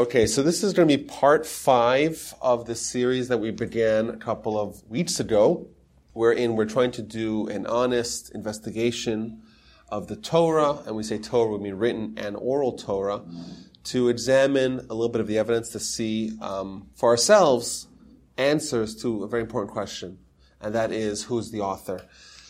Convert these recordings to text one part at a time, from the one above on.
Okay, so this is going to be part five of the series that we began a couple of weeks ago, wherein we're trying to do an honest investigation of the Torah, and we say Torah, we mean written and oral Torah, to examine a little bit of the evidence to see um, for ourselves answers to a very important question, and that is who's the author.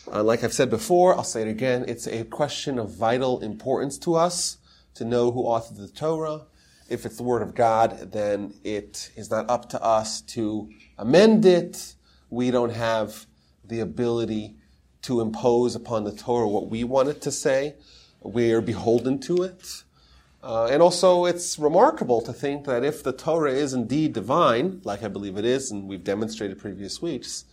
Uh, like I've said before, I'll say it again, it's a question of vital importance to us to know who authored the Torah if it's the Word of God, then it is not up to us to amend it. We don't have the ability to impose upon the Torah what we want it to say. We are beholden to it. Uh, and also, it's remarkable to think that if the Torah is indeed divine, like I believe it is, and we've demonstrated previous weeks,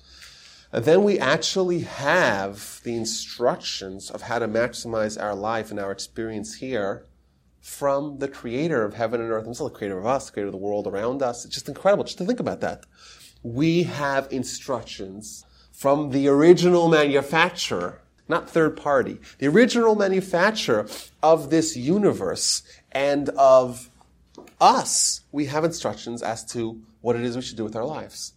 then we actually have the instructions of how to maximize our life and our experience here from the creator of heaven and earth himself, the creator of us, the creator of the world around us. It's just incredible just to think about that. We have instructions from the original manufacturer, not third party, the original manufacturer of this universe and of us. We have instructions as to what it is we should do with our lives.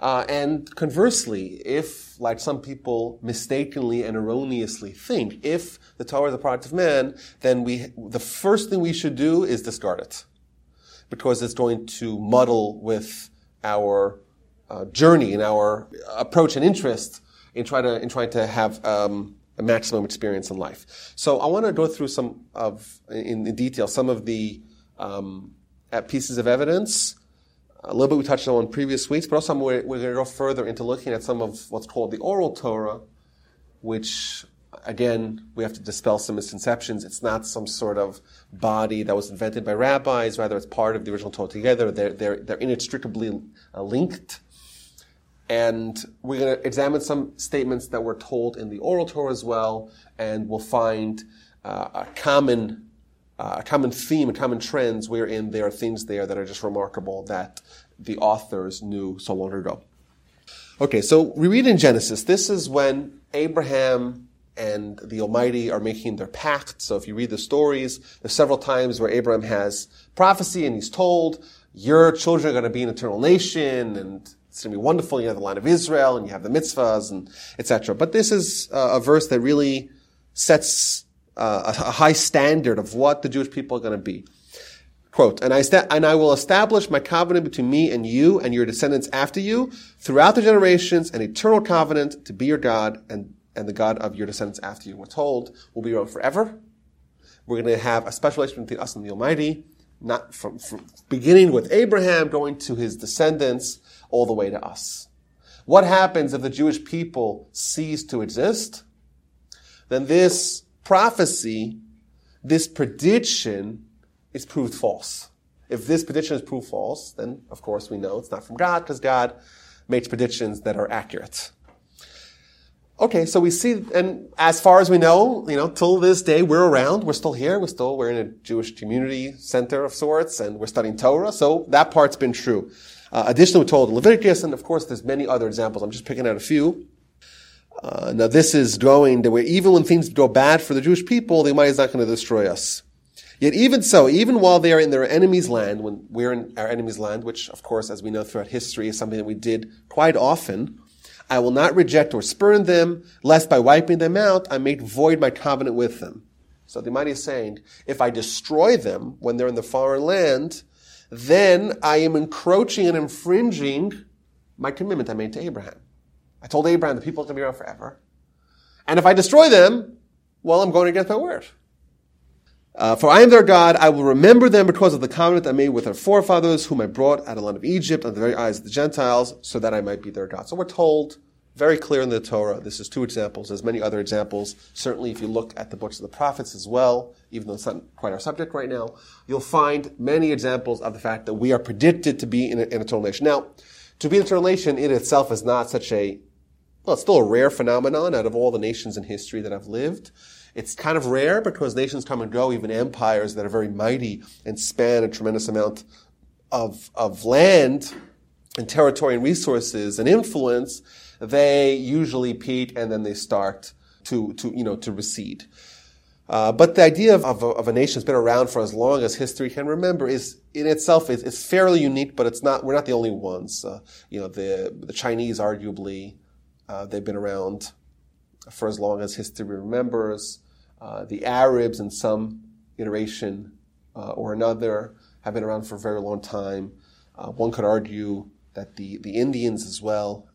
Uh, and conversely, if, like some people mistakenly and erroneously think, if the Torah is a product of man, then we, the first thing we should do is discard it. Because it's going to muddle with our uh, journey and our approach and interest in, try to, in trying to have um, a maximum experience in life. So I want to go through some of, in, in detail, some of the um, pieces of evidence a little bit we touched on in previous weeks, but also we're, we're going to go further into looking at some of what's called the oral Torah, which again, we have to dispel some misconceptions. It's not some sort of body that was invented by rabbis. Rather, it's part of the original Torah together. They're, they're, they're inextricably uh, linked. And we're going to examine some statements that were told in the oral Torah as well, and we'll find uh, a common uh, a common theme, a common trends wherein there are things there that are just remarkable that the authors knew so long ago. Okay, so we read in Genesis, this is when Abraham and the Almighty are making their pact. So if you read the stories, there's several times where Abraham has prophecy and he's told, your children are going to be an eternal nation and it's going to be wonderful. You have the line of Israel and you have the mitzvahs and etc. But this is a verse that really sets a high standard of what the Jewish people are going to be. Quote, and I, sta- and I will establish my covenant between me and you and your descendants after you throughout the generations, an eternal covenant to be your God and, and the God of your descendants after you. We're told we'll be around forever. We're going to have a special relationship between us and the Almighty, not from, from beginning with Abraham, going to his descendants, all the way to us. What happens if the Jewish people cease to exist? Then this prophecy, this prediction is proved false. If this prediction is proved false, then of course we know it's not from God because God makes predictions that are accurate. Okay, so we see, and as far as we know, you know, till this day, we're around, we're still here, we're still, we're in a Jewish community center of sorts, and we're studying Torah, so that part's been true. Uh, additionally, we're told Leviticus, and of course, there's many other examples. I'm just picking out a few. Uh, now this is going the way, even when things go bad for the Jewish people, the Almighty is not going to destroy us. Yet even so, even while they are in their enemy's land, when we're in our enemy's land, which of course, as we know throughout history, is something that we did quite often, I will not reject or spurn them, lest by wiping them out, I make void my covenant with them. So the Almighty is saying, if I destroy them when they're in the foreign land, then I am encroaching and infringing my commitment I made to Abraham. I told Abraham the people are going to be around forever. And if I destroy them, well, I'm going against my word. Uh, for I am their God, I will remember them because of the covenant I made with their forefathers, whom I brought out of the land of Egypt under the very eyes of the Gentiles, so that I might be their God. So we're told very clear in the Torah. This is two examples. There's many other examples. Certainly, if you look at the books of the prophets as well, even though it's not quite our subject right now, you'll find many examples of the fact that we are predicted to be in an eternal nation. Now, to be in an eternal nation in itself is not such a well, it's still a rare phenomenon out of all the nations in history that have lived. It's kind of rare because nations come and go, even empires that are very mighty and span a tremendous amount of, of land and territory and resources and influence, they usually peak and then they start to, to, you know, to recede. Uh, but the idea of, of, a, of, a nation that's been around for as long as history can remember is in itself is, is fairly unique, but it's not. We're not the only ones. Uh, you know, the the Chinese arguably uh, they've been around for as long as history remembers. Uh, the Arabs, in some iteration uh, or another, have been around for a very long time. Uh, one could argue that the the Indians as well,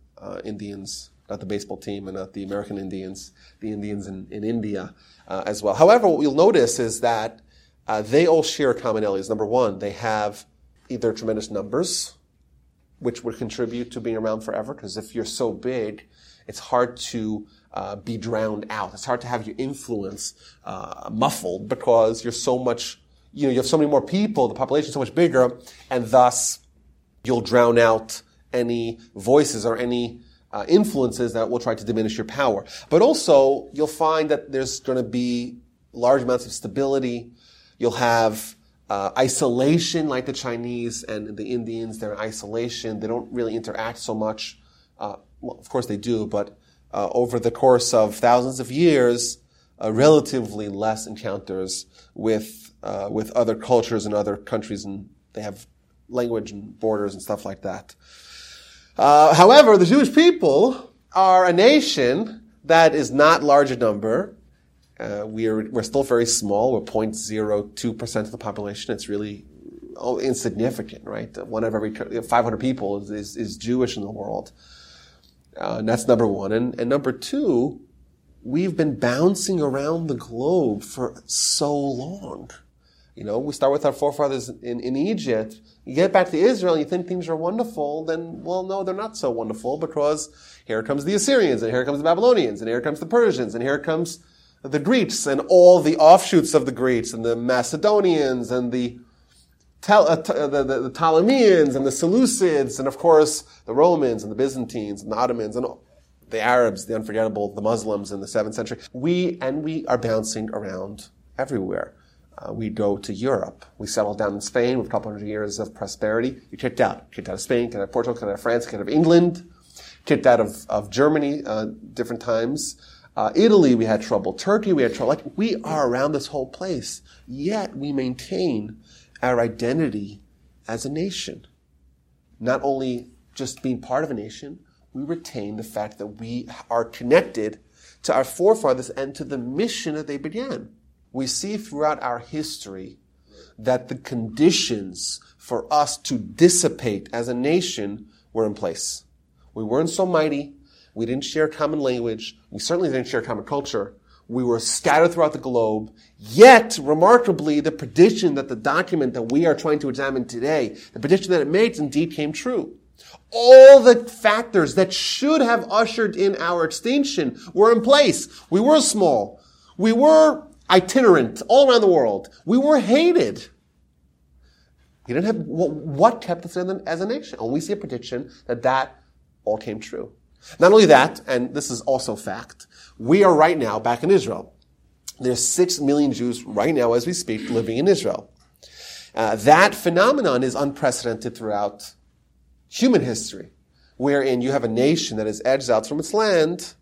Indians not the baseball team and not the American Indians, the Indians in, in India uh, as well. However, what you'll notice is that uh, they all share commonalities. Number one, they have either tremendous numbers, which would contribute to being around forever, because if you're so big, it's hard to uh, be drowned out. It's hard to have your influence uh, muffled because you're so much, you know, you have so many more people, the population is so much bigger, and thus you'll drown out any voices or any uh, influences that will try to diminish your power. But also, you'll find that there's going to be large amounts of stability. You'll have uh, isolation, like the Chinese and the Indians. They're in isolation. They don't really interact so much. Uh, well, of course they do, but uh, over the course of thousands of years, uh, relatively less encounters with uh, with other cultures and other countries, and they have language and borders and stuff like that. Uh, however, the Jewish people are a nation that is not large a number. Uh, we're, we're still very small. We're 0.02% of the population. It's really oh, insignificant, right? One of every 500 people is, is, is Jewish in the world. Uh, and that's number one. And, and number two, we've been bouncing around the globe for so long. You know, we start with our forefathers in, in Egypt. You get back to Israel you think things are wonderful, then, well, no, they're not so wonderful because here comes the Assyrians and here comes the Babylonians and here comes the Persians and here comes the Greeks and all the offshoots of the Greeks and the Macedonians and the, uh, the, the, the Ptolemies and the Seleucids and of course the Romans and the Byzantines and the Ottomans and the Arabs, the unforgettable, the Muslims in the 7th century. We, and we are bouncing around everywhere. Uh, we go to Europe. We settle down in Spain with a couple hundred years of prosperity. We kicked out. Kicked out of Spain, kicked out of Portugal, kicked out of France, kicked out of England, kicked out of, of Germany uh, different times. Uh, Italy, we had trouble. Turkey, we had trouble. Like, we are around this whole place. Yet we maintain our identity as a nation. Not only just being part of a nation, we retain the fact that we are connected to our forefathers and to the mission that they began we see throughout our history that the conditions for us to dissipate as a nation were in place. We weren't so mighty. We didn't share common language. We certainly didn't share common culture. We were scattered throughout the globe. Yet, remarkably, the prediction that the document that we are trying to examine today, the prediction that it makes indeed came true. All the factors that should have ushered in our extinction were in place. We were small. We were itinerant all around the world. We were hated. We didn't have what kept us as a nation. And we see a prediction that that all came true. Not only that, and this is also fact, we are right now back in Israel. There's six million Jews right now as we speak living in Israel. Uh, that phenomenon is unprecedented throughout human history, wherein you have a nation that is exiled from its land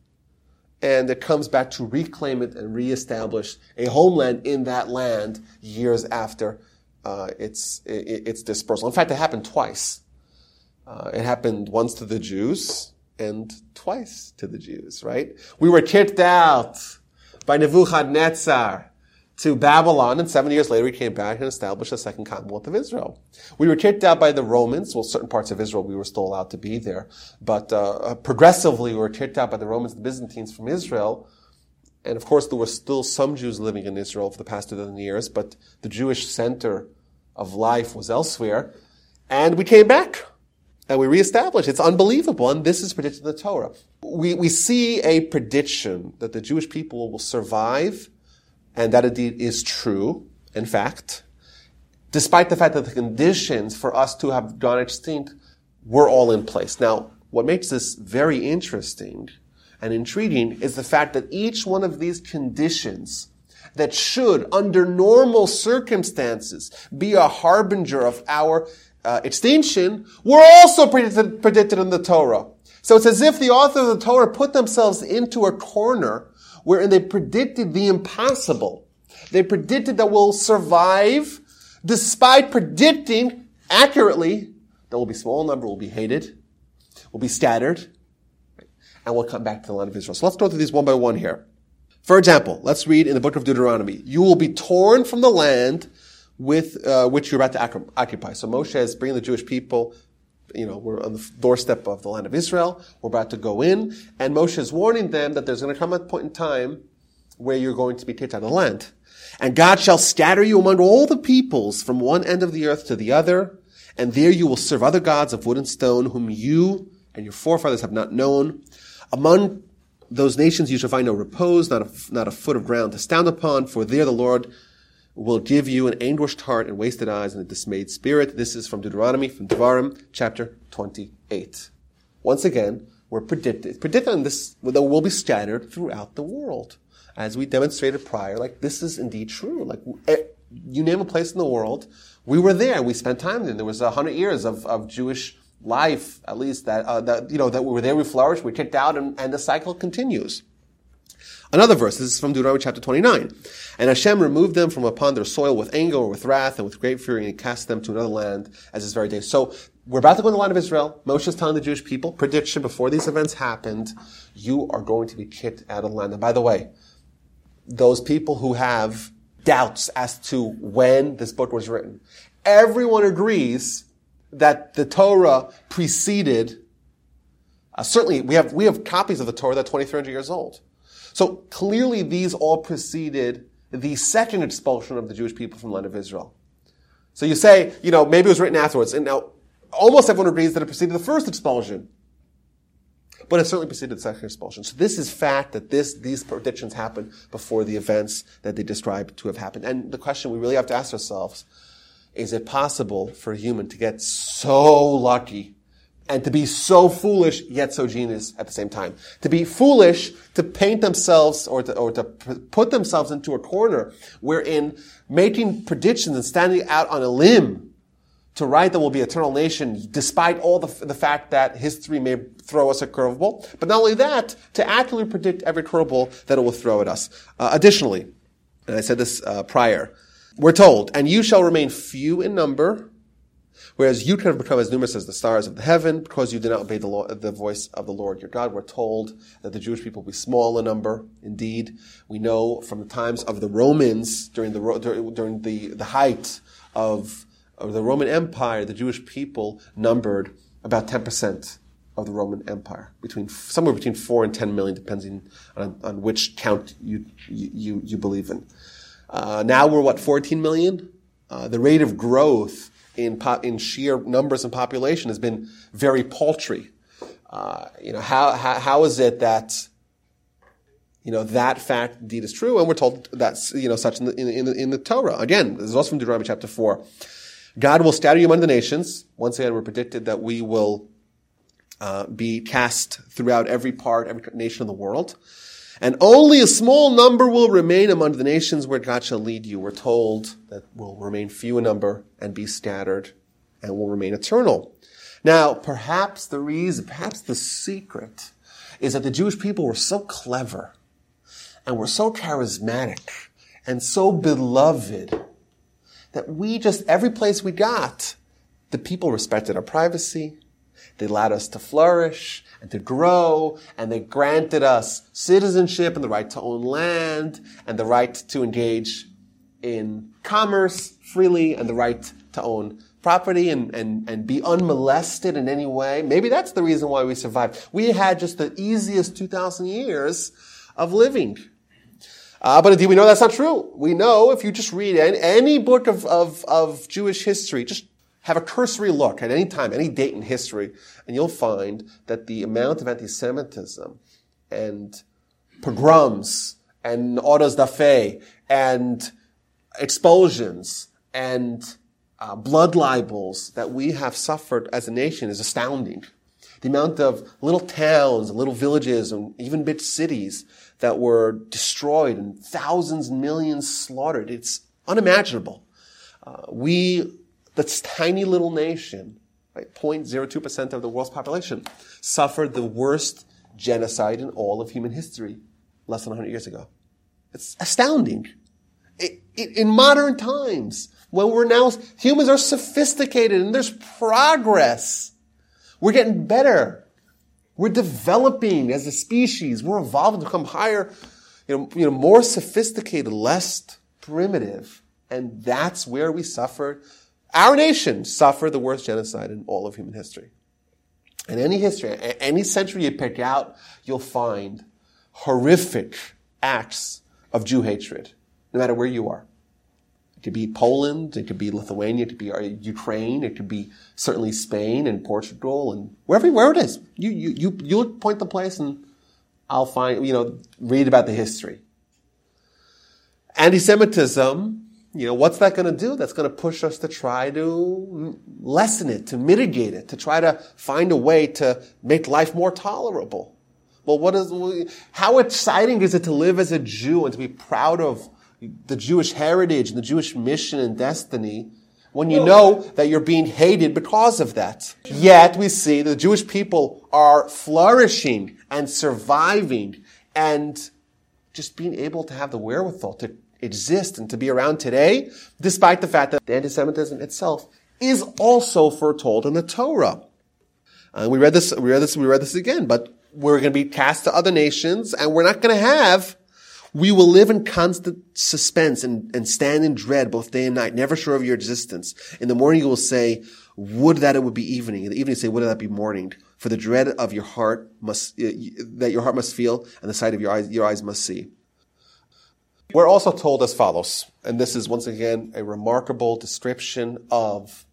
and it comes back to reclaim it and reestablish a homeland in that land years after uh, its its dispersal. In fact, it happened twice. Uh, it happened once to the Jews and twice to the Jews. Right? We were kicked out by Nebuchadnezzar to Babylon, and seven years later he came back and established the second Commonwealth of Israel. We were kicked out by the Romans. Well, certain parts of Israel we were still allowed to be there, but uh, uh, progressively we were kicked out by the Romans the Byzantines from Israel. And of course, there were still some Jews living in Israel for the past 2,000 years, but the Jewish center of life was elsewhere. And we came back and we reestablished. It's unbelievable. And this is predicted in the Torah. We, we see a prediction that the Jewish people will survive and that indeed is true, in fact, despite the fact that the conditions for us to have gone extinct were all in place. Now, what makes this very interesting and intriguing is the fact that each one of these conditions that should, under normal circumstances, be a harbinger of our uh, extinction were also predicted, predicted in the Torah. So it's as if the author of the Torah put themselves into a corner wherein they predicted the impossible. They predicted that we'll survive despite predicting accurately that we'll be small in number, we'll be hated, we'll be scattered, and we'll come back to the land of Israel. So let's go through these one by one here. For example, let's read in the book of Deuteronomy. You will be torn from the land with uh, which you're about to occupy. So Moshe is bringing the Jewish people. You know, we're on the doorstep of the land of Israel. We're about to go in, and Moshe is warning them that there's going to come a point in time where you're going to be kicked out of the land. And God shall scatter you among all the peoples from one end of the earth to the other, and there you will serve other gods of wood and stone, whom you and your forefathers have not known. Among those nations you shall find no repose, not a, not a foot of ground to stand upon, for there the Lord will give you an anguished heart and wasted eyes and a dismayed spirit. This is from Deuteronomy, from Devarim, chapter 28. Once again, we're predicted, predicted on this, that will be scattered throughout the world. As we demonstrated prior, like this is indeed true. Like, eh, you name a place in the world, we were there. We spent time there. There was a hundred years of, of Jewish life, at least that, uh, that, you know, that we were there, we flourished, we kicked out, and, and the cycle continues. Another verse, this is from Deuteronomy chapter 29. And Hashem removed them from upon their soil with anger or with wrath and with great fury, and cast them to another land as this very day. So, we're about to go in the land of Israel. Moshe is telling the Jewish people, prediction before these events happened, you are going to be kicked out of the land. And by the way, those people who have doubts as to when this book was written, everyone agrees that the Torah preceded. Uh, certainly, we have we have copies of the Torah that are 2,300 years old. So clearly, these all preceded the second expulsion of the Jewish people from the land of Israel. So you say, you know, maybe it was written afterwards, and now almost everyone agrees that it preceded the first expulsion. But it certainly preceded the second expulsion. So this is fact that this, these predictions happened before the events that they describe to have happened. And the question we really have to ask ourselves is it possible for a human to get so lucky and to be so foolish yet so genius at the same time? To be foolish to paint themselves or to, or to put themselves into a corner wherein making predictions and standing out on a limb to write that we'll be eternal nation despite all the, the fact that history may throw us a curveball. But not only that, to accurately predict every curveball that it will throw at us. Uh, additionally, and I said this uh, prior, we're told, and you shall remain few in number, whereas you can become as numerous as the stars of the heaven, because you did not obey the, law, the voice of the Lord your God. We're told that the Jewish people will be small in number. Indeed, we know from the times of the Romans during the during the, the height of, of the Roman Empire, the Jewish people numbered about ten percent of the Roman Empire, between somewhere between four and ten million, depending on, on which count you you you believe in. Uh, now we're what 14 million. Uh, the rate of growth in po- in sheer numbers and population has been very paltry. Uh, you know how, how how is it that you know that fact indeed is true, and we're told that's you know such in the in, the, in the Torah. Again, this is also from Deuteronomy chapter four. God will scatter you among the nations. Once again, we're predicted that we will uh, be cast throughout every part, every nation of the world. And only a small number will remain among the nations where God shall lead you. We're told that will remain few in number and be scattered and will remain eternal. Now, perhaps the reason, perhaps the secret is that the Jewish people were so clever and were so charismatic and so beloved that we just, every place we got, the people respected our privacy. They allowed us to flourish and to grow, and they granted us citizenship and the right to own land and the right to engage in commerce freely and the right to own property and, and, and be unmolested in any way. Maybe that's the reason why we survived. We had just the easiest 2,000 years of living. Uh, but indeed, we know that's not true. We know if you just read any, any book of, of, of Jewish history, just have a cursory look at any time, any date in history, and you'll find that the amount of anti-Semitism and pogroms and autos da fe and expulsions and uh, blood libels that we have suffered as a nation is astounding. The amount of little towns, little villages, and even big cities that were destroyed and thousands and millions slaughtered, it's unimaginable. Uh, we this tiny little nation, right, 0.02% of the world's population, suffered the worst genocide in all of human history less than 100 years ago. It's astounding. It, in modern times, when we're now, humans are sophisticated and there's progress. We're getting better. We're developing as a species. We're evolving to become higher, you know, you know, more sophisticated, less primitive. And that's where we suffered. Our nation suffered the worst genocide in all of human history. In any history, any century you pick out, you'll find horrific acts of Jew hatred, no matter where you are. It could be Poland, it could be Lithuania, it could be uh, Ukraine, it could be certainly Spain and Portugal and wherever, where it is. You, you, you, you point the place and I'll find, you know, read about the history. Anti-Semitism, you know, what's that going to do? That's going to push us to try to lessen it, to mitigate it, to try to find a way to make life more tolerable. Well, what is, how exciting is it to live as a Jew and to be proud of the Jewish heritage and the Jewish mission and destiny when you know that you're being hated because of that. Yet we see the Jewish people are flourishing and surviving and just being able to have the wherewithal to exist and to be around today, despite the fact that the anti-Semitism itself is also foretold in the Torah. Uh, we read this, we read this, we read this again, but we're going to be cast to other nations and we're not going to have we will live in constant suspense and, and stand in dread both day and night, never sure of your existence. In the morning you will say, would that it would be evening. In the evening you say, would that be morning. For the dread of your heart must, uh, that your heart must feel and the sight of your eyes, your eyes must see. We're also told as follows, and this is once again a remarkable description of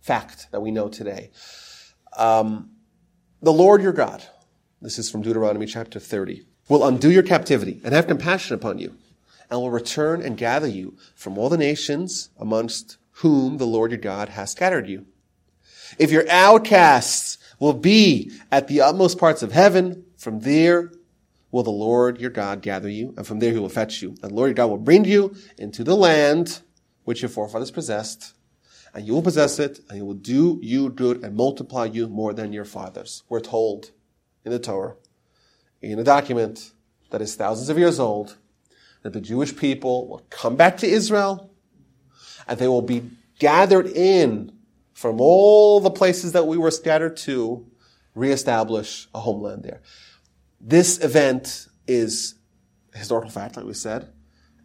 fact that we know today. Um, the Lord your God, this is from Deuteronomy chapter 30 will undo your captivity and have compassion upon you, and will return and gather you from all the nations amongst whom the Lord your God has scattered you. If your outcasts will be at the utmost parts of heaven, from there will the Lord your God gather you, and from there he will fetch you. And the Lord your God will bring you into the land which your forefathers possessed, and you will possess it, and he will do you good and multiply you more than your fathers. We're told in the Torah in a document that is thousands of years old that the Jewish people will come back to Israel and they will be gathered in from all the places that we were scattered to reestablish a homeland there. This event is historical fact, like we said.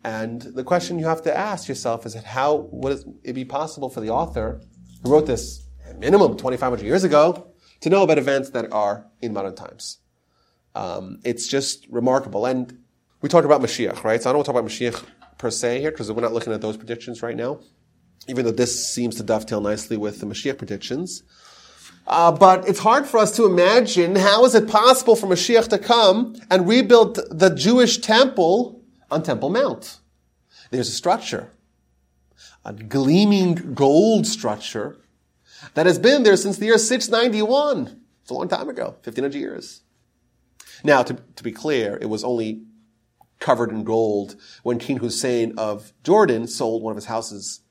And the question you have to ask yourself is that how would it be possible for the author who wrote this minimum 2,500 years ago to know about events that are in modern times? Um, it's just remarkable. And we talked about Mashiach, right? So I don't want to talk about Mashiach per se here because we're not looking at those predictions right now, even though this seems to dovetail nicely with the Mashiach predictions. Uh, but it's hard for us to imagine how is it possible for Mashiach to come and rebuild the Jewish temple on Temple Mount. There's a structure, a gleaming gold structure that has been there since the year 691. It's a long time ago, 1500 years. Now, to, to be clear, it was only covered in gold when King Hussein of Jordan sold one of his houses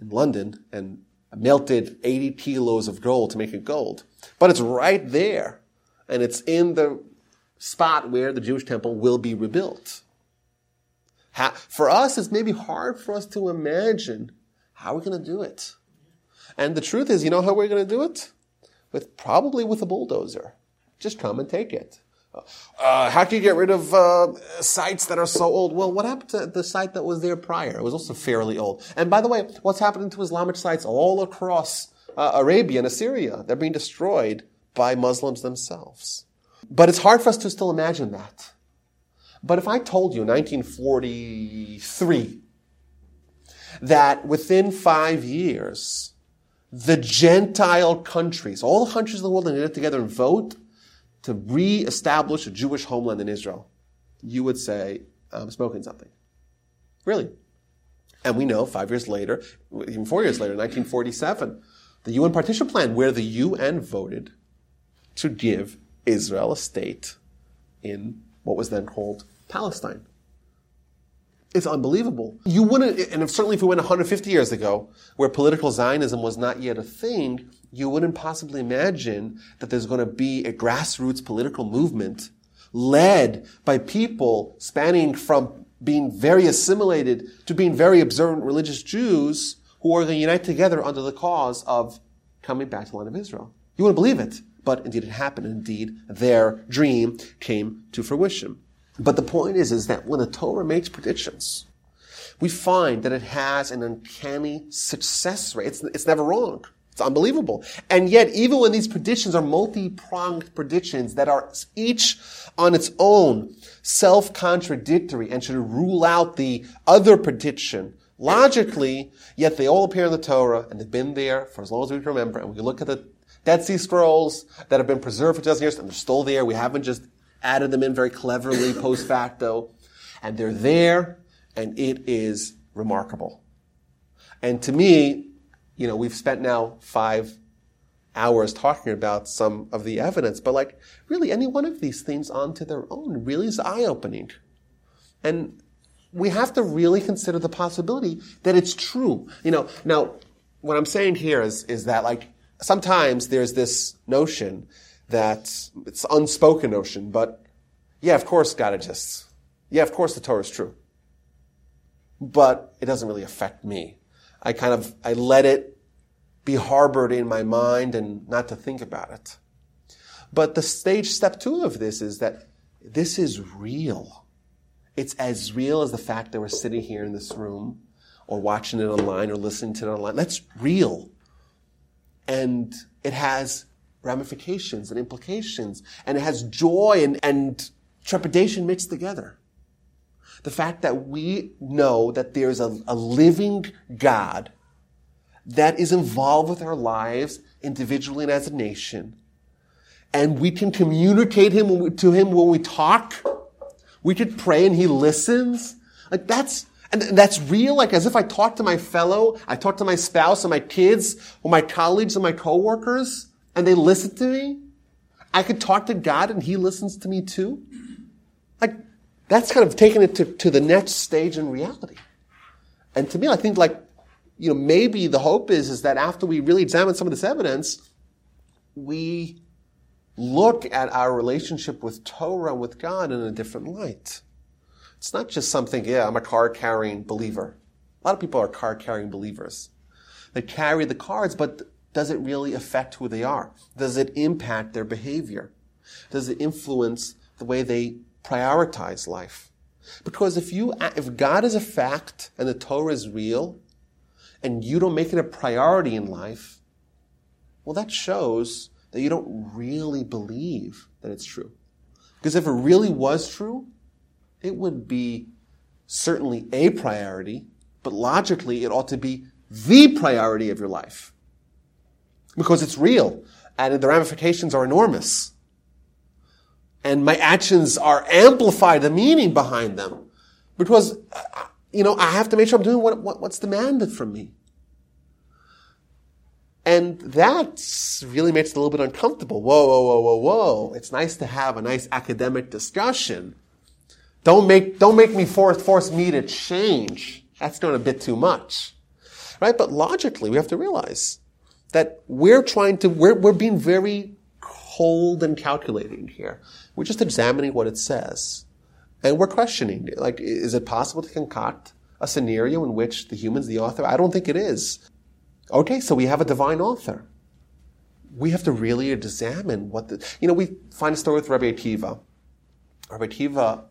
in London and melted 80 kilos of gold to make it gold. But it's right there. And it's in the spot where the Jewish temple will be rebuilt. How, for us, it's maybe hard for us to imagine how we're going to do it. And the truth is, you know how we're going to do it? With probably with a bulldozer. Just come and take it. Uh, how can you get rid of uh, sites that are so old? Well, what happened to the site that was there prior? It was also fairly old. And by the way, what's happening to Islamic sites all across uh, Arabia and Assyria? They're being destroyed by Muslims themselves. But it's hard for us to still imagine that. But if I told you in 1943 that within five years, the Gentile countries, all the countries of the world that get together and vote to re-establish a Jewish homeland in Israel, you would say, um, I'm smoking something. Really. And we know five years later, even four years later, 1947, the UN partition plan, where the UN voted to give Israel a state in what was then called Palestine. It's unbelievable. You wouldn't, and certainly if we went 150 years ago, where political Zionism was not yet a thing, you wouldn't possibly imagine that there's going to be a grassroots political movement led by people spanning from being very assimilated to being very observant religious Jews who are going to unite together under the cause of coming back to the land of Israel. You wouldn't believe it, but indeed it happened. Indeed, their dream came to fruition. But the point is, is that when the Torah makes predictions, we find that it has an uncanny success rate. It's, it's never wrong. It's unbelievable. And yet, even when these predictions are multi-pronged predictions that are each on its own self-contradictory and should rule out the other prediction logically, yet they all appear in the Torah and they've been there for as long as we can remember. And we look at the Dead Sea Scrolls that have been preserved for 2,000 years and they're still there. We haven't just added them in very cleverly post facto. And they're there and it is remarkable. And to me, you know, we've spent now five hours talking about some of the evidence, but like really any one of these things onto their own really is eye opening. And we have to really consider the possibility that it's true. You know, now what I'm saying here is, is that like sometimes there's this notion that it's unspoken notion, but yeah, of course God exists. Yeah, of course the Torah is true. But it doesn't really affect me. I kind of, I let it be harbored in my mind and not to think about it. But the stage step two of this is that this is real. It's as real as the fact that we're sitting here in this room or watching it online or listening to it online. That's real. And it has ramifications and implications and it has joy and, and trepidation mixed together. The fact that we know that there's a, a living God that is involved with our lives individually and as a nation. And we can communicate him to him when we talk. We could pray and he listens. Like that's, and that's real. Like as if I talk to my fellow, I talk to my spouse and my kids or my colleagues and my coworkers and they listen to me. I could talk to God and he listens to me too. Like that's kind of taking it to, to the next stage in reality. And to me, I think like you know, maybe the hope is, is that after we really examine some of this evidence, we look at our relationship with Torah and with God in a different light. It's not just something, yeah, I'm a card carrying believer. A lot of people are card carrying believers. They carry the cards, but does it really affect who they are? Does it impact their behavior? Does it influence the way they prioritize life? Because if you, if God is a fact and the Torah is real, and you don't make it a priority in life, well, that shows that you don't really believe that it's true. Because if it really was true, it would be certainly a priority, but logically it ought to be the priority of your life. Because it's real and the ramifications are enormous. And my actions are amplified the meaning behind them. Because you know, I have to make sure I'm doing what, what, what's demanded from me. And that really makes it a little bit uncomfortable. Whoa, whoa, whoa, whoa, whoa. It's nice to have a nice academic discussion. Don't make, don't make me force, force me to change. That's doing a bit too much. Right? But logically, we have to realize that we're trying to, we're, we're being very cold and calculating here. We're just examining what it says. And we're questioning, like, is it possible to concoct a scenario in which the human's the author? I don't think it is. Okay, so we have a divine author. We have to really examine what the, you know, we find a story with Rabbi Akiva. Rabbi Akiva,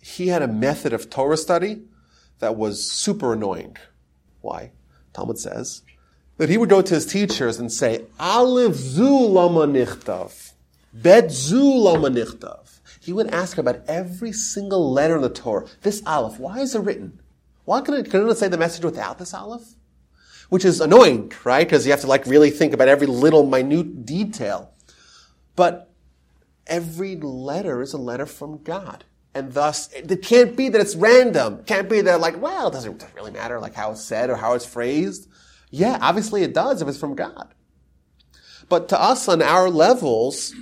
he had a method of Torah study that was super annoying. Why? Talmud says that he would go to his teachers and say, Aleph zu lama bet zu lama he would ask about every single letter in the Torah. This aleph, why is it written? Why couldn't it, it say the message without this aleph? Which is annoying, right? Because you have to like really think about every little minute detail. But every letter is a letter from God. And thus, it can't be that it's random. It can't be that like, well, it doesn't, doesn't really matter like how it's said or how it's phrased. Yeah, obviously it does if it's from God. But to us on our levels,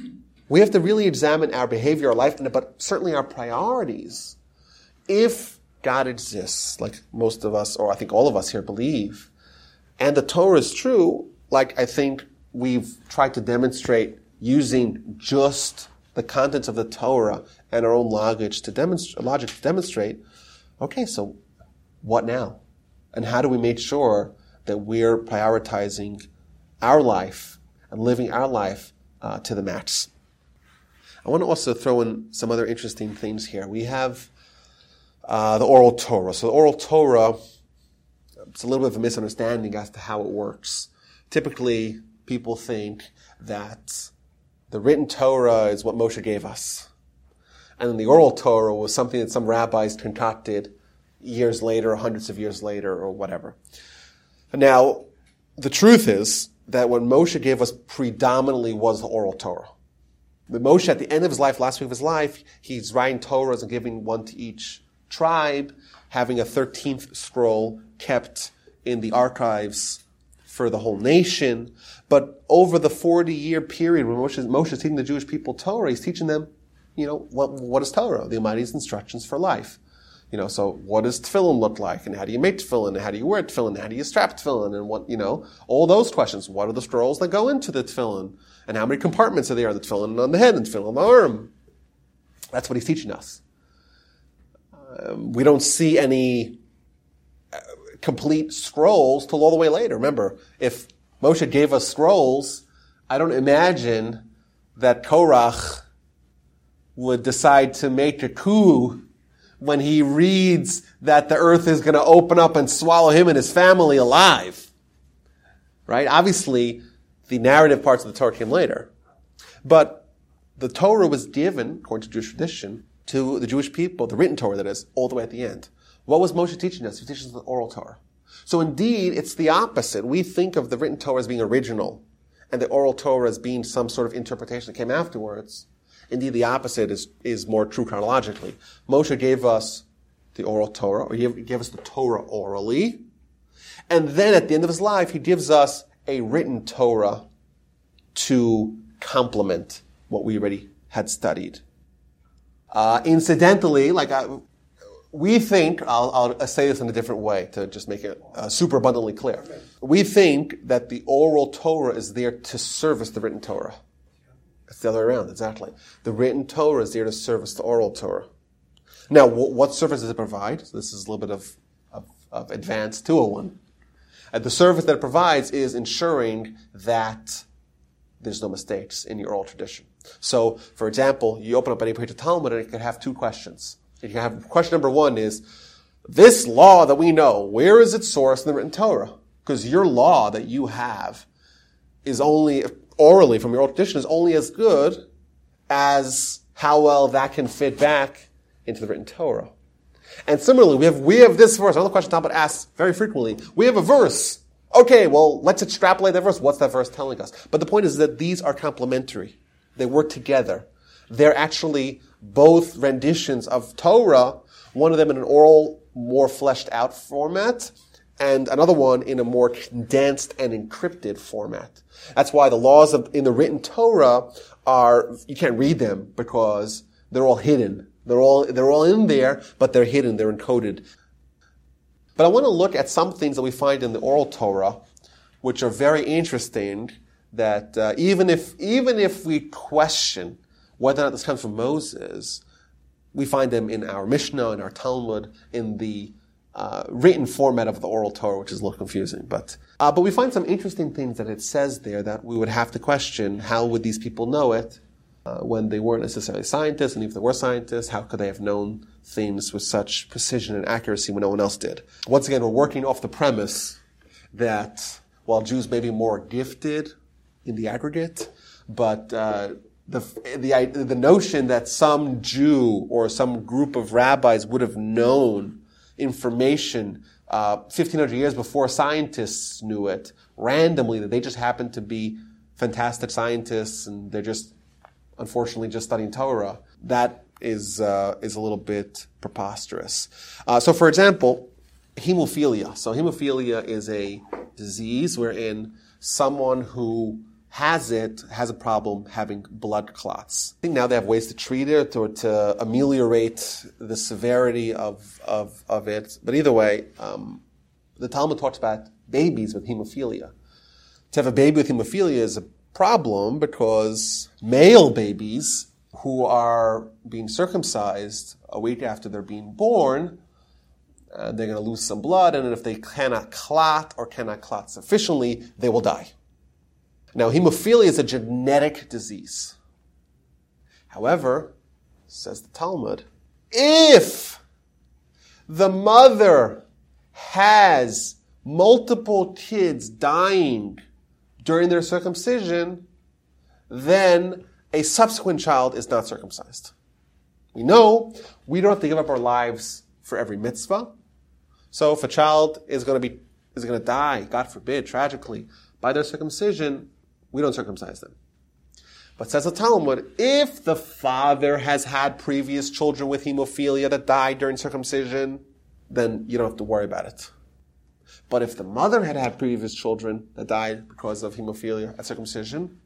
we have to really examine our behavior, our life, but certainly our priorities. If God exists, like most of us, or I think all of us here believe, and the Torah is true, like I think we've tried to demonstrate using just the contents of the Torah and our own logic to demonstrate, logic to demonstrate, okay, so what now? And how do we make sure that we're prioritizing our life and living our life uh, to the max? I want to also throw in some other interesting things here. We have uh, the oral Torah. So the oral Torah, it's a little bit of a misunderstanding as to how it works. Typically, people think that the written Torah is what Moshe gave us. And then the oral Torah was something that some rabbis concocted years later, or hundreds of years later, or whatever. Now, the truth is that what Moshe gave us predominantly was the oral Torah. The Moshe, at the end of his life, last week of his life, he's writing Torahs and giving one to each tribe, having a 13th scroll kept in the archives for the whole nation. But over the 40 year period when Moshe, Moshe is teaching the Jewish people Torah, he's teaching them, you know, what, what is Torah? The Almighty's instructions for life. You know, so what does tefillin look like? And how do you make tefillin? And how do you wear tefillin? And how do you strap tefillin? And what, you know, all those questions. What are the scrolls that go into the tefillin? And how many compartments are there the tefillin on the head and tefillin on the arm? That's what he's teaching us. Um, we don't see any uh, complete scrolls till all the way later. Remember, if Moshe gave us scrolls, I don't imagine that Korach would decide to make a coup when he reads that the earth is going to open up and swallow him and his family alive. Right? Obviously, the narrative parts of the Torah came later. But the Torah was given, according to Jewish tradition, to the Jewish people, the written Torah that is, all the way at the end. What was Moshe teaching us? He teaches us the oral Torah. So indeed, it's the opposite. We think of the written Torah as being original, and the oral Torah as being some sort of interpretation that came afterwards. Indeed, the opposite is, is more true chronologically. Moshe gave us the oral Torah, or he gave us the Torah orally. And then at the end of his life, he gives us a written Torah to complement what we already had studied. Uh, incidentally, like I, we think, I'll, I'll, say this in a different way to just make it uh, super abundantly clear. We think that the oral Torah is there to service the written Torah. It's the other way around, exactly. The written Torah is there to service the oral Torah. Now, w- what service does it provide? So this is a little bit of, of, of advanced 201. And uh, the service that it provides is ensuring that there's no mistakes in your oral tradition. So, for example, you open up any page of Talmud and it could have two questions. You can have question number one is, this law that we know, where is its source in the written Torah? Because your law that you have is only orally from your old tradition is only as good as how well that can fit back into the written Torah. And similarly, we have, we have this verse, another question Talmud asks very frequently. We have a verse. Okay, well, let's extrapolate that verse. What's that verse telling us? But the point is that these are complementary. They work together. They're actually both renditions of Torah, one of them in an oral, more fleshed out format, and another one in a more condensed and encrypted format. That's why the laws of, in the written Torah are, you can't read them because they're all hidden. They're all, they're all in there, but they're hidden, they're encoded. But I want to look at some things that we find in the oral Torah, which are very interesting, that uh, even if, even if we question whether or not this comes from Moses, we find them in our Mishnah, in our Talmud, in the uh, written format of the oral Torah, which is a little confusing. But uh, but we find some interesting things that it says there that we would have to question: How would these people know it uh, when they weren't necessarily scientists? And if they were scientists, how could they have known things with such precision and accuracy when no one else did? Once again, we're working off the premise that while Jews may be more gifted in the aggregate, but uh, the, the, the notion that some Jew or some group of rabbis would have known information uh, 1500 years before scientists knew it, randomly, that they just happen to be fantastic scientists and they're just, unfortunately, just studying Torah. That is, uh, is a little bit preposterous. Uh, so, for example, hemophilia. So, hemophilia is a disease wherein someone who has it, has a problem having blood clots. I think now they have ways to treat it or to ameliorate the severity of, of, of it. But either way, um, the Talmud talks about babies with hemophilia. To have a baby with hemophilia is a problem because male babies who are being circumcised a week after they're being born, uh, they're going to lose some blood, and if they cannot clot or cannot clot sufficiently, they will die. Now, hemophilia is a genetic disease. However, says the Talmud, if the mother has multiple kids dying during their circumcision, then a subsequent child is not circumcised. We know we don't have to give up our lives for every mitzvah. So if a child is going to be is going to die, God forbid, tragically, by their circumcision, we don't circumcise them. But says the Talmud, if the father has had previous children with hemophilia that died during circumcision, then you don't have to worry about it. But if the mother had had previous children that died because of hemophilia at circumcision,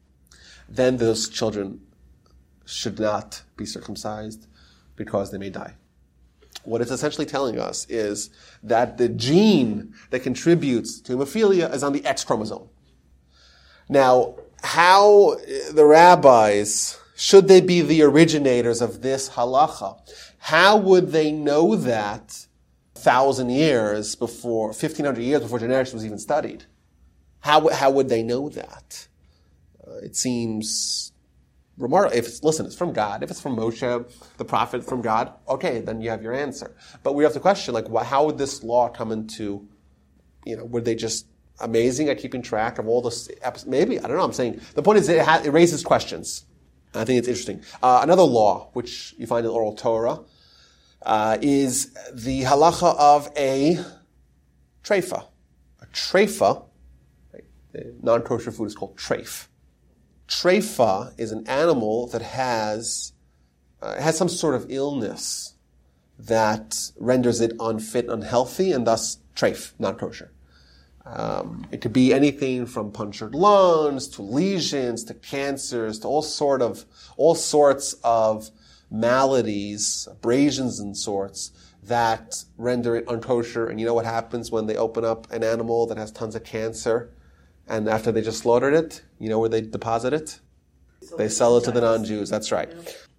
then those children should not be circumcised because they may die. What it's essentially telling us is that the gene that contributes to hemophilia is on the X chromosome. Now, how the rabbis, should they be the originators of this halacha, how would they know that thousand years before, 1500 years before genetics was even studied? How, how would they know that? Uh, it seems remarkable. If it's, listen, it's from God. If it's from Moshe, the prophet from God, okay, then you have your answer. But we have to question, like, how would this law come into, you know, would they just amazing at keeping track of all the? Maybe I don't know. I'm saying the point is it, ha- it raises questions. I think it's interesting. Uh, another law, which you find in oral Torah, uh, is the halacha of a treifa. A treifa, right? non-kosher food is called treif. Treifa is an animal that has uh, has some sort of illness that renders it unfit, unhealthy, and thus treif, not kosher. Um, it could be anything from punctured lungs to lesions to cancers to all sort of all sorts of maladies, abrasions and sorts that render it unkosher. And you know what happens when they open up an animal that has tons of cancer? And after they just slaughtered it, you know where they deposit it? They sell it to the non-Jews. That's right.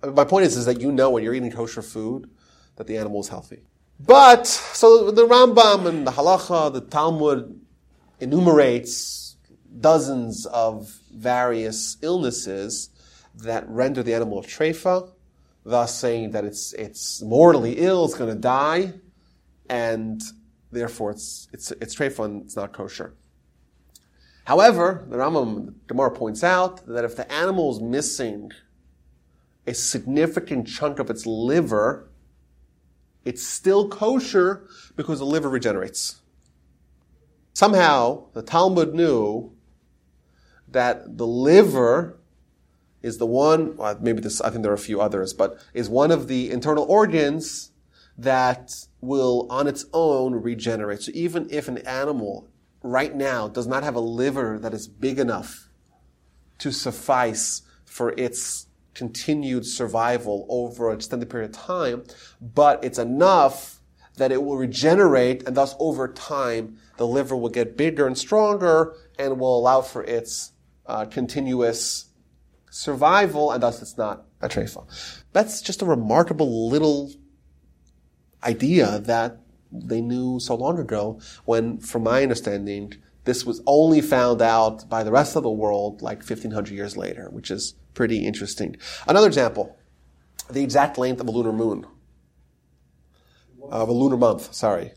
My point is, is that you know when you're eating kosher food that the animal is healthy. But, so the Rambam and the Halacha, the Talmud enumerates dozens of various illnesses that render the animal treifa, thus saying that it's, it's mortally ill, it's going to die, and therefore it's, it's, it's treifa and it's not kosher. However, the Rambam Gemara points out that if the animal is missing a significant chunk of its liver, it's still kosher because the liver regenerates. Somehow, the Talmud knew that the liver is the one, maybe this, I think there are a few others, but is one of the internal organs that will on its own regenerate. So even if an animal right now does not have a liver that is big enough to suffice for its continued survival over an extended period of time, but it's enough that it will regenerate and thus over time the liver will get bigger and stronger and will allow for its uh, continuous survival and thus it's not a treifa. That's just a remarkable little idea that they knew so long ago when, from my understanding, this was only found out by the rest of the world like 1500 years later, which is pretty interesting. Another example, the exact length of a lunar moon, of a lunar month, sorry.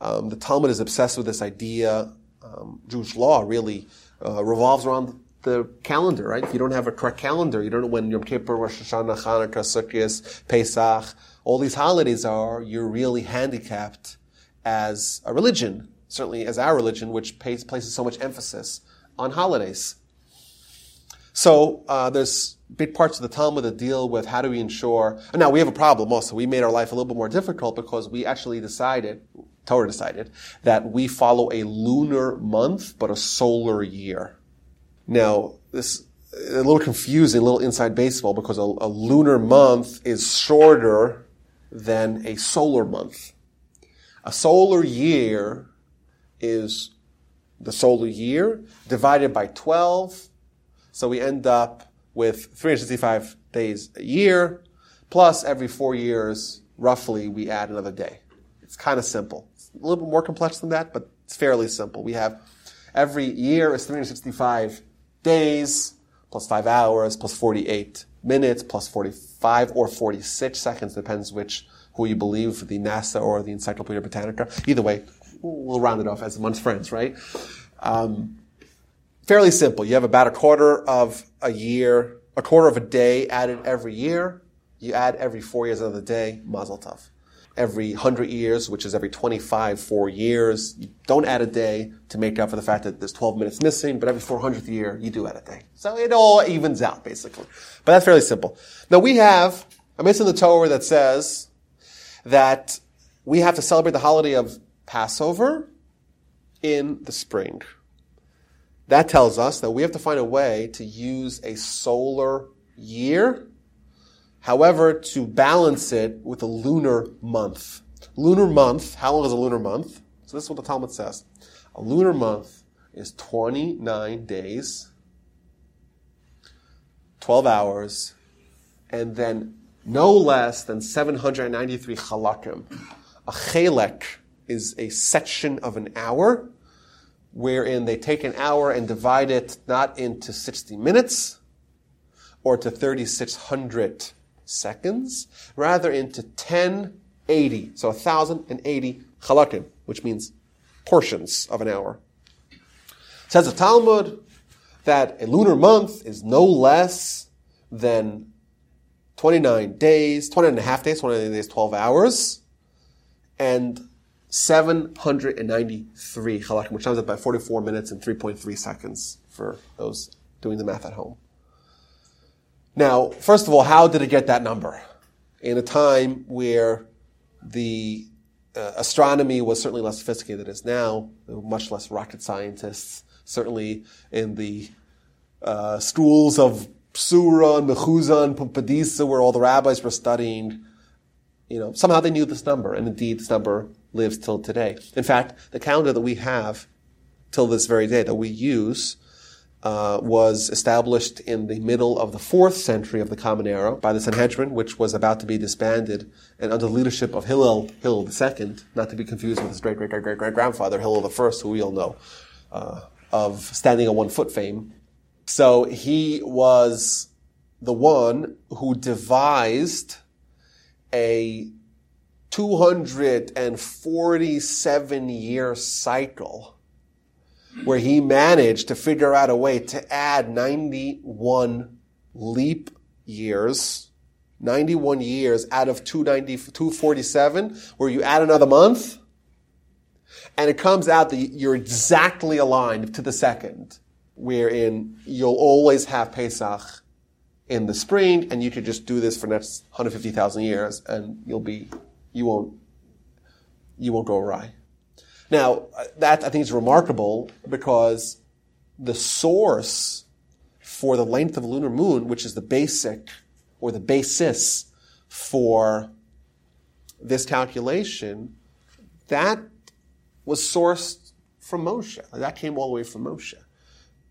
Um, the Talmud is obsessed with this idea. Um, Jewish law really uh, revolves around the calendar, right? If you don't have a correct calendar, you don't know when Yom Kippur, Rosh Hashanah, Hanukkah, Sukkot, Pesach, all these holidays are, you're really handicapped as a religion, certainly as our religion, which pays, places so much emphasis on holidays. So uh, there's big parts of the Talmud that deal with how do we ensure. Now we have a problem also. We made our life a little bit more difficult because we actually decided, Torah decided, that we follow a lunar month but a solar year. Now this is a little confusing, a little inside baseball because a, a lunar month is shorter than a solar month. A solar year is the solar year divided by 12. So we end up with 365 days a year, plus every four years, roughly, we add another day. It's kind of simple. It's a little bit more complex than that, but it's fairly simple. We have every year is 365 days, plus five hours, plus 48 minutes, plus 45 or 46 seconds, depends which, who you believe, the NASA or the Encyclopedia Britannica. Either way, we'll round it off as amongst friends, right? Um, fairly simple. You have about a quarter of a year, a quarter of a day added every year. You add every four years of the day, mazel tov. Every 100 years, which is every 25, four years, you don't add a day to make up for the fact that there's 12 minutes missing, but every 400th year, you do add a day. So it all evens out, basically. But that's fairly simple. Now we have a mitzvah in the Torah that says that we have to celebrate the holiday of Passover in the spring. That tells us that we have to find a way to use a solar year, however, to balance it with a lunar month. Lunar month, how long is a lunar month? So this is what the Talmud says. A lunar month is 29 days, 12 hours, and then no less than 793 chalakim. A chelek is a section of an hour, wherein they take an hour and divide it not into 60 minutes or to 3,600 seconds, rather into 1080, so 1,080 chalakim, which means portions of an hour. It says the Talmud that a lunar month is no less than 29 days, 20 and a half days, 29 days, 12 hours, and 793 halakim, which comes by 44 minutes and 3.3 seconds for those doing the math at home. Now, first of all, how did it get that number? In a time where the uh, astronomy was certainly less sophisticated than it is now, much less rocket scientists, certainly in the uh, schools of Sura and Mechuzah and Pumbedisa, where all the rabbis were studying, you know, somehow they knew this number, and indeed this number lives till today. In fact, the calendar that we have till this very day that we use uh, was established in the middle of the fourth century of the Common Era by the Sanhedrin, which was about to be disbanded, and under the leadership of Hillel, Hillel II, not to be confused with his great great great great great grandfather Hillel I, who we all know uh, of standing on one foot fame. So he was the one who devised a 247 year cycle where he managed to figure out a way to add 91 leap years, 91 years out of 247, where you add another month, and it comes out that you're exactly aligned to the second, wherein you'll always have Pesach in the spring, and you could just do this for next 150,000 years, and you'll be you won't, you won't go awry. Now, that I think is remarkable because the source for the length of a lunar moon, which is the basic or the basis for this calculation, that was sourced from Moshe. That came all the way from Moshe.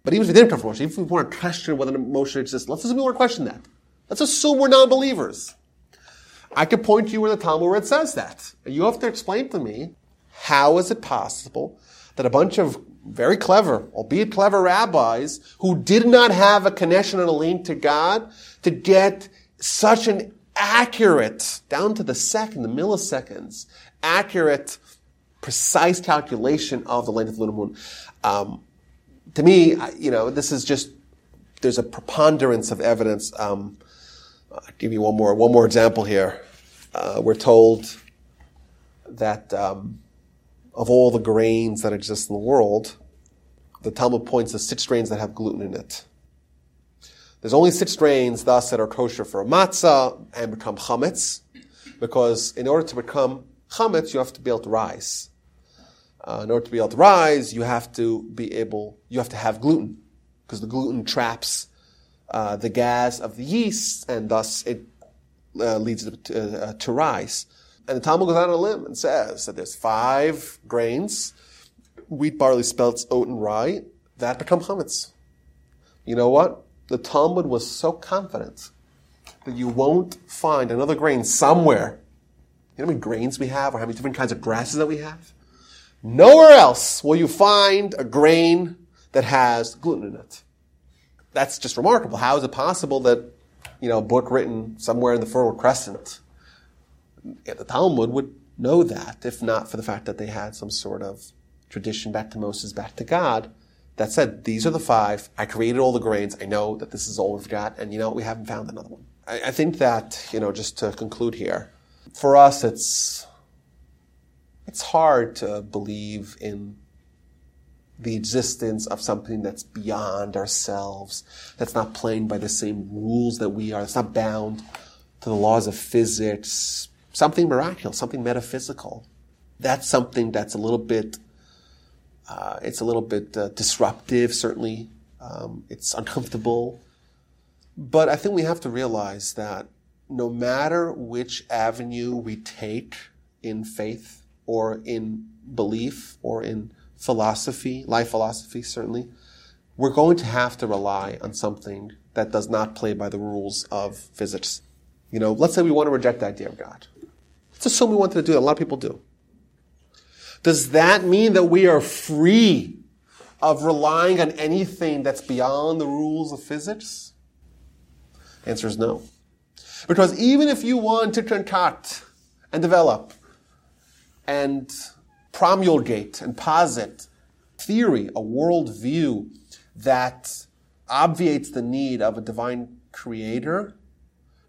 But even if it didn't come from Moshe, even if we want to question whether Moshe exists, let's assume we want to question that. Let's assume we're non-believers. I could point to you in the Talmud where it says that. You have to explain to me how is it possible that a bunch of very clever, albeit clever rabbis who did not have a connection and a link to God to get such an accurate, down to the second, the milliseconds, accurate, precise calculation of the length of the lunar moon. Um, to me, you know, this is just, there's a preponderance of evidence. Um, I'll give you one more, one more example here. Uh, we're told that um, of all the grains that exist in the world, the Talmud points to six grains that have gluten in it. There's only six grains, thus, that are kosher for matzah and become chametz, because in order to become chametz, you have to be able to rise. Uh, in order to be able to rise, you have to be able, you have to have gluten, because the gluten traps uh, the gas of the yeast, and thus it uh, leads to, uh, to rise. And the Talmud goes out on a limb and says that there's five grains, wheat, barley, spelts, oat, and rye, that become chametz. You know what? The Talmud was so confident that you won't find another grain somewhere. You know how many grains we have or how many different kinds of grasses that we have? Nowhere else will you find a grain that has gluten in it. That's just remarkable. How is it possible that, you know, a book written somewhere in the Fertile Crescent, the Talmud would know that, if not for the fact that they had some sort of tradition back to Moses, back to God, that said, these are the five. I created all the grains. I know that this is all we've got. And you know, we haven't found another one. I, I think that, you know, just to conclude here, for us, it's, it's hard to believe in the existence of something that's beyond ourselves, that's not playing by the same rules that we are, that's not bound to the laws of physics, something miraculous, something metaphysical. That's something that's a little bit uh, it's a little bit uh, disruptive, certainly. Um, it's uncomfortable. But I think we have to realize that no matter which avenue we take in faith or in belief or in philosophy, life philosophy, certainly, we're going to have to rely on something that does not play by the rules of physics. You know, let's say we want to reject the idea of God. Let's assume we wanted to do that. A lot of people do. Does that mean that we are free of relying on anything that's beyond the rules of physics? Answer is no. Because even if you want to concoct and develop and promulgate and posit theory, a worldview that obviates the need of a divine creator,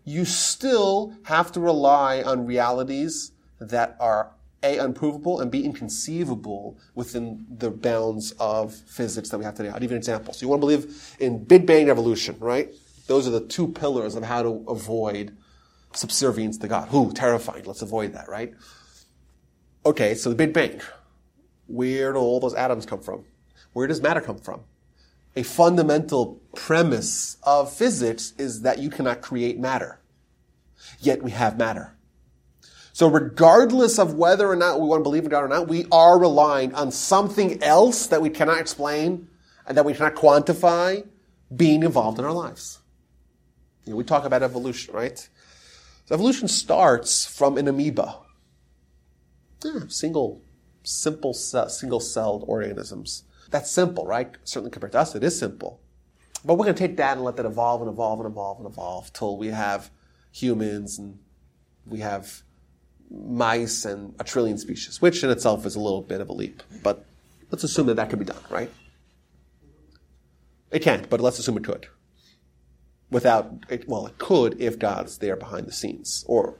you still have to rely on realities that are a, unprovable, and B, inconceivable within the bounds of physics that we have today. I'll give you an example. So you want to believe in Big Bang evolution, right? Those are the two pillars of how to avoid subservience to God. Who terrifying. Let's avoid that, right? Okay, so the Big Bang. Where do all those atoms come from? Where does matter come from? A fundamental premise of physics is that you cannot create matter. Yet we have matter. So regardless of whether or not we want to believe in God or not, we are relying on something else that we cannot explain and that we cannot quantify being involved in our lives. You know, we talk about evolution, right? So evolution starts from an amoeba. Yeah, single, simple, single-celled organisms. That's simple, right? Certainly compared to us, it is simple. But we're going to take that and let that evolve and evolve and evolve and evolve till we have humans and we have mice and a trillion species, which in itself is a little bit of a leap. But let's assume that that could be done, right? It can't, but let's assume it could. Without, it, well, it could if God's there behind the scenes. Or,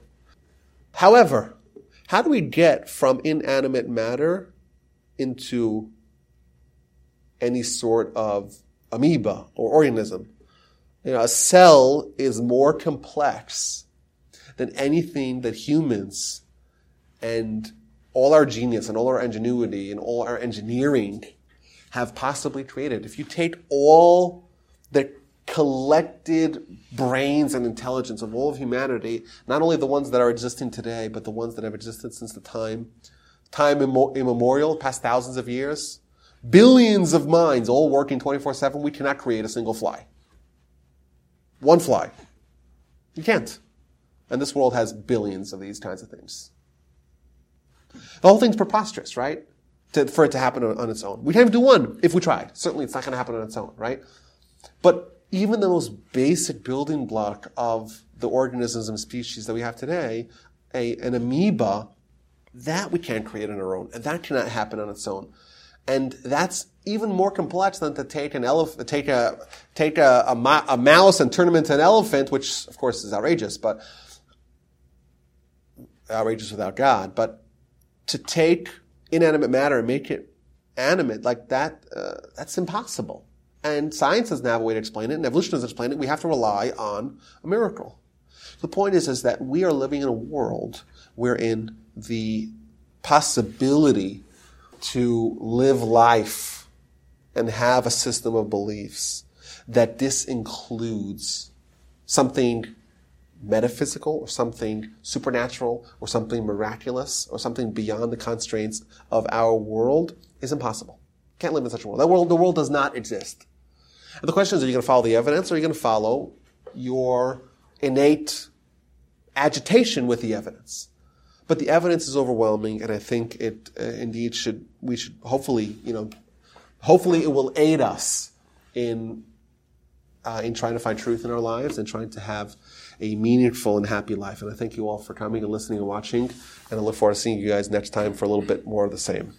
however, how do we get from inanimate matter into any sort of amoeba or organism? You know, a cell is more complex than anything that humans and all our genius and all our ingenuity and all our engineering have possibly created. If you take all the collected brains and intelligence of all of humanity, not only the ones that are existing today, but the ones that have existed since the time, time immemorial, past thousands of years, billions of minds all working 24-7, we cannot create a single fly. One fly. You can't. And this world has billions of these kinds of things. The whole thing's preposterous, right? To, for it to happen on, on, its own. We can't even do one if we tried. Certainly it's not going to happen on its own, right? But even the most basic building block of the organisms and species that we have today, a, an amoeba, that we can't create on our own. And that cannot happen on its own. And that's even more complex than to take an elephant, take a, take a, a, a mouse and turn him into an elephant, which of course is outrageous, but outrageous without God, but to take inanimate matter and make it animate like that, uh, that's impossible. And science doesn't have a way to explain it, and evolution doesn't explain it. We have to rely on a miracle. The point is, is that we are living in a world wherein the possibility to live life and have a system of beliefs that this includes something metaphysical or something supernatural or something miraculous or something beyond the constraints of our world is impossible. Can't live in such a world. That world, the world does not exist. And the question is, are you going to follow the evidence or are you going to follow your innate agitation with the evidence. But the evidence is overwhelming, and I think it uh, indeed should, we should hopefully, you know, hopefully it will aid us in, uh, in trying to find truth in our lives and trying to have a meaningful and happy life. And I thank you all for coming and listening and watching, and I look forward to seeing you guys next time for a little bit more of the same.